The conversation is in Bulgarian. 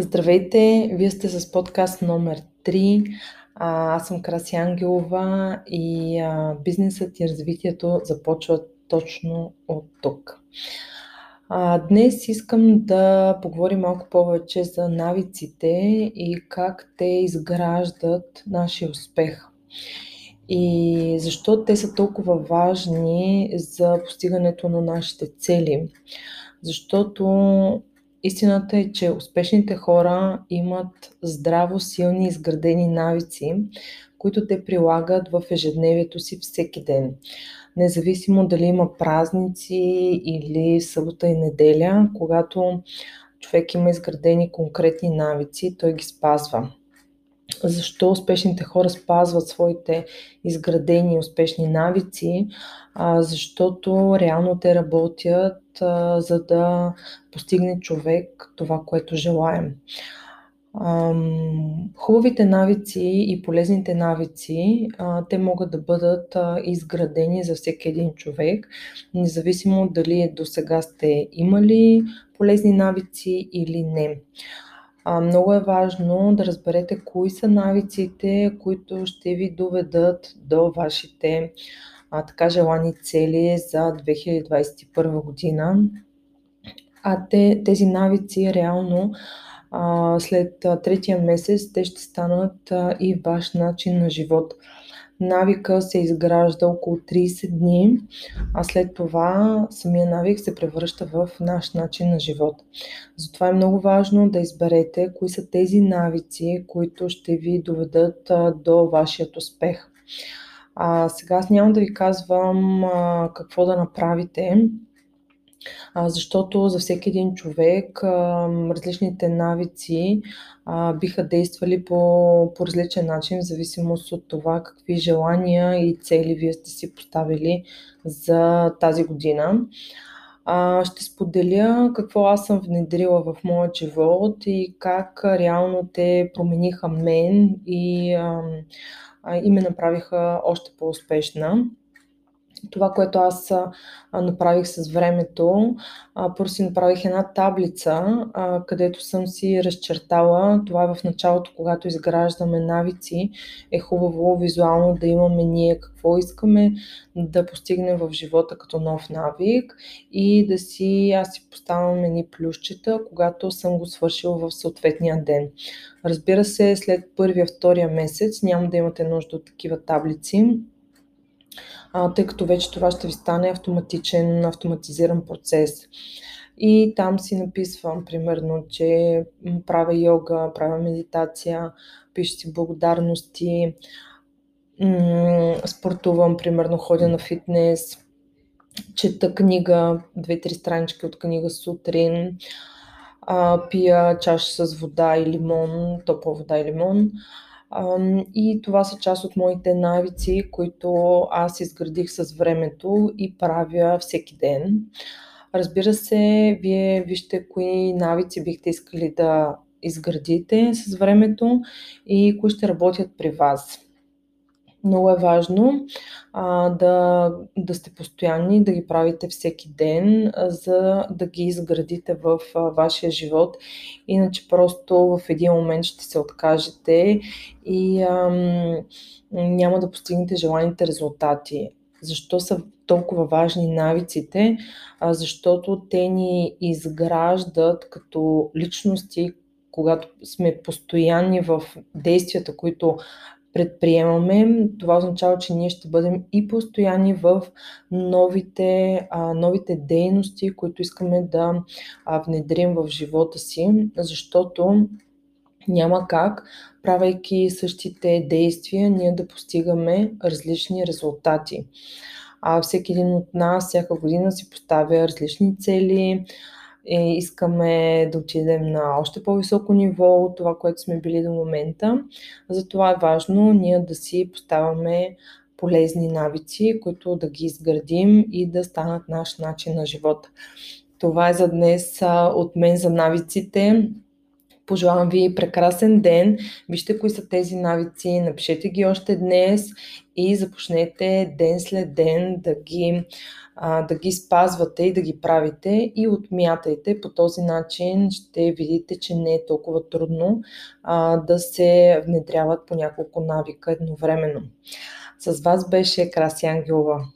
Здравейте! Вие сте с подкаст номер 3. аз съм Краси Ангелова и бизнесът и развитието започват точно от тук. Днес искам да поговорим малко повече за навиците и как те изграждат нашия успех. И защо те са толкова важни за постигането на нашите цели. Защото Истината е, че успешните хора имат здраво, силни, изградени навици, които те прилагат в ежедневието си всеки ден. Независимо дали има празници или събота и неделя, когато човек има изградени конкретни навици, той ги спазва. Защо успешните хора спазват своите изградени успешни навици? А, защото реално те работят а, за да постигне човек това, което желаем. Хубавите навици и полезните навици, те могат да бъдат изградени за всеки един човек, независимо дали до сега сте имали полезни навици или не. Много е важно да разберете кои са навиците, които ще ви доведат до вашите а, така желани цели за 2021 година. А те, тези навици реално а, след третия месец те ще станат а, и ваш начин на живот. Навика се изгражда около 30 дни, а след това самия навик се превръща в наш начин на живот. Затова е много важно да изберете кои са тези навици, които ще ви доведат до вашият успех. А, сега аз няма да ви казвам а, какво да направите, защото за всеки един човек различните навици биха действали по, по различен начин, в зависимост от това какви желания и цели вие сте си поставили за тази година. Ще споделя какво аз съм внедрила в моя живот и как реално те промениха мен и и ме направиха още по-успешна. Това, което аз направих с времето, първо си направих една таблица, където съм си разчертала, това е в началото, когато изграждаме навици, е хубаво визуално да имаме ние какво искаме да постигнем в живота като нов навик и да си, аз си поставям едни плюсчета, когато съм го свършила в съответния ден. Разбира се, след първия, втория месец няма да имате нужда от такива таблици, а, тъй като вече това ще ви стане автоматичен, автоматизиран процес. И там си написвам, примерно, че правя йога, правя медитация, пиша си благодарности, спортувам, примерно, ходя на фитнес, чета книга, две-три странички от книга сутрин, пия чаша с вода и лимон, топла вода и лимон. И това са част от моите навици, които аз изградих с времето и правя всеки ден. Разбира се, вие вижте кои навици бихте искали да изградите с времето и кои ще работят при вас. Много е важно а, да, да сте постоянни, да ги правите всеки ден, за да ги изградите в а, вашия живот. Иначе просто в един момент ще се откажете и а, няма да постигнете желаните резултати. Защо са толкова важни навиците? А, защото те ни изграждат като личности, когато сме постоянни в действията, които предприемаме, това означава, че ние ще бъдем и постоянни в новите, новите дейности, които искаме да внедрим в живота си, защото няма как, правейки същите действия, ние да постигаме различни резултати. А всеки един от нас всяка година си поставя различни цели, и искаме да отидем на още по-високо ниво от това, което сме били до момента. Затова е важно ние да си поставяме полезни навици, които да ги изградим и да станат наш начин на живота. Това е за днес от мен за навиците. Пожелавам ви прекрасен ден. Вижте кои са тези навици, напишете ги още днес и започнете ден след ден да ги, да ги спазвате и да ги правите и отмятайте. По този начин ще видите, че не е толкова трудно да се внедряват по няколко навика едновременно. С вас беше Краси Ангелова.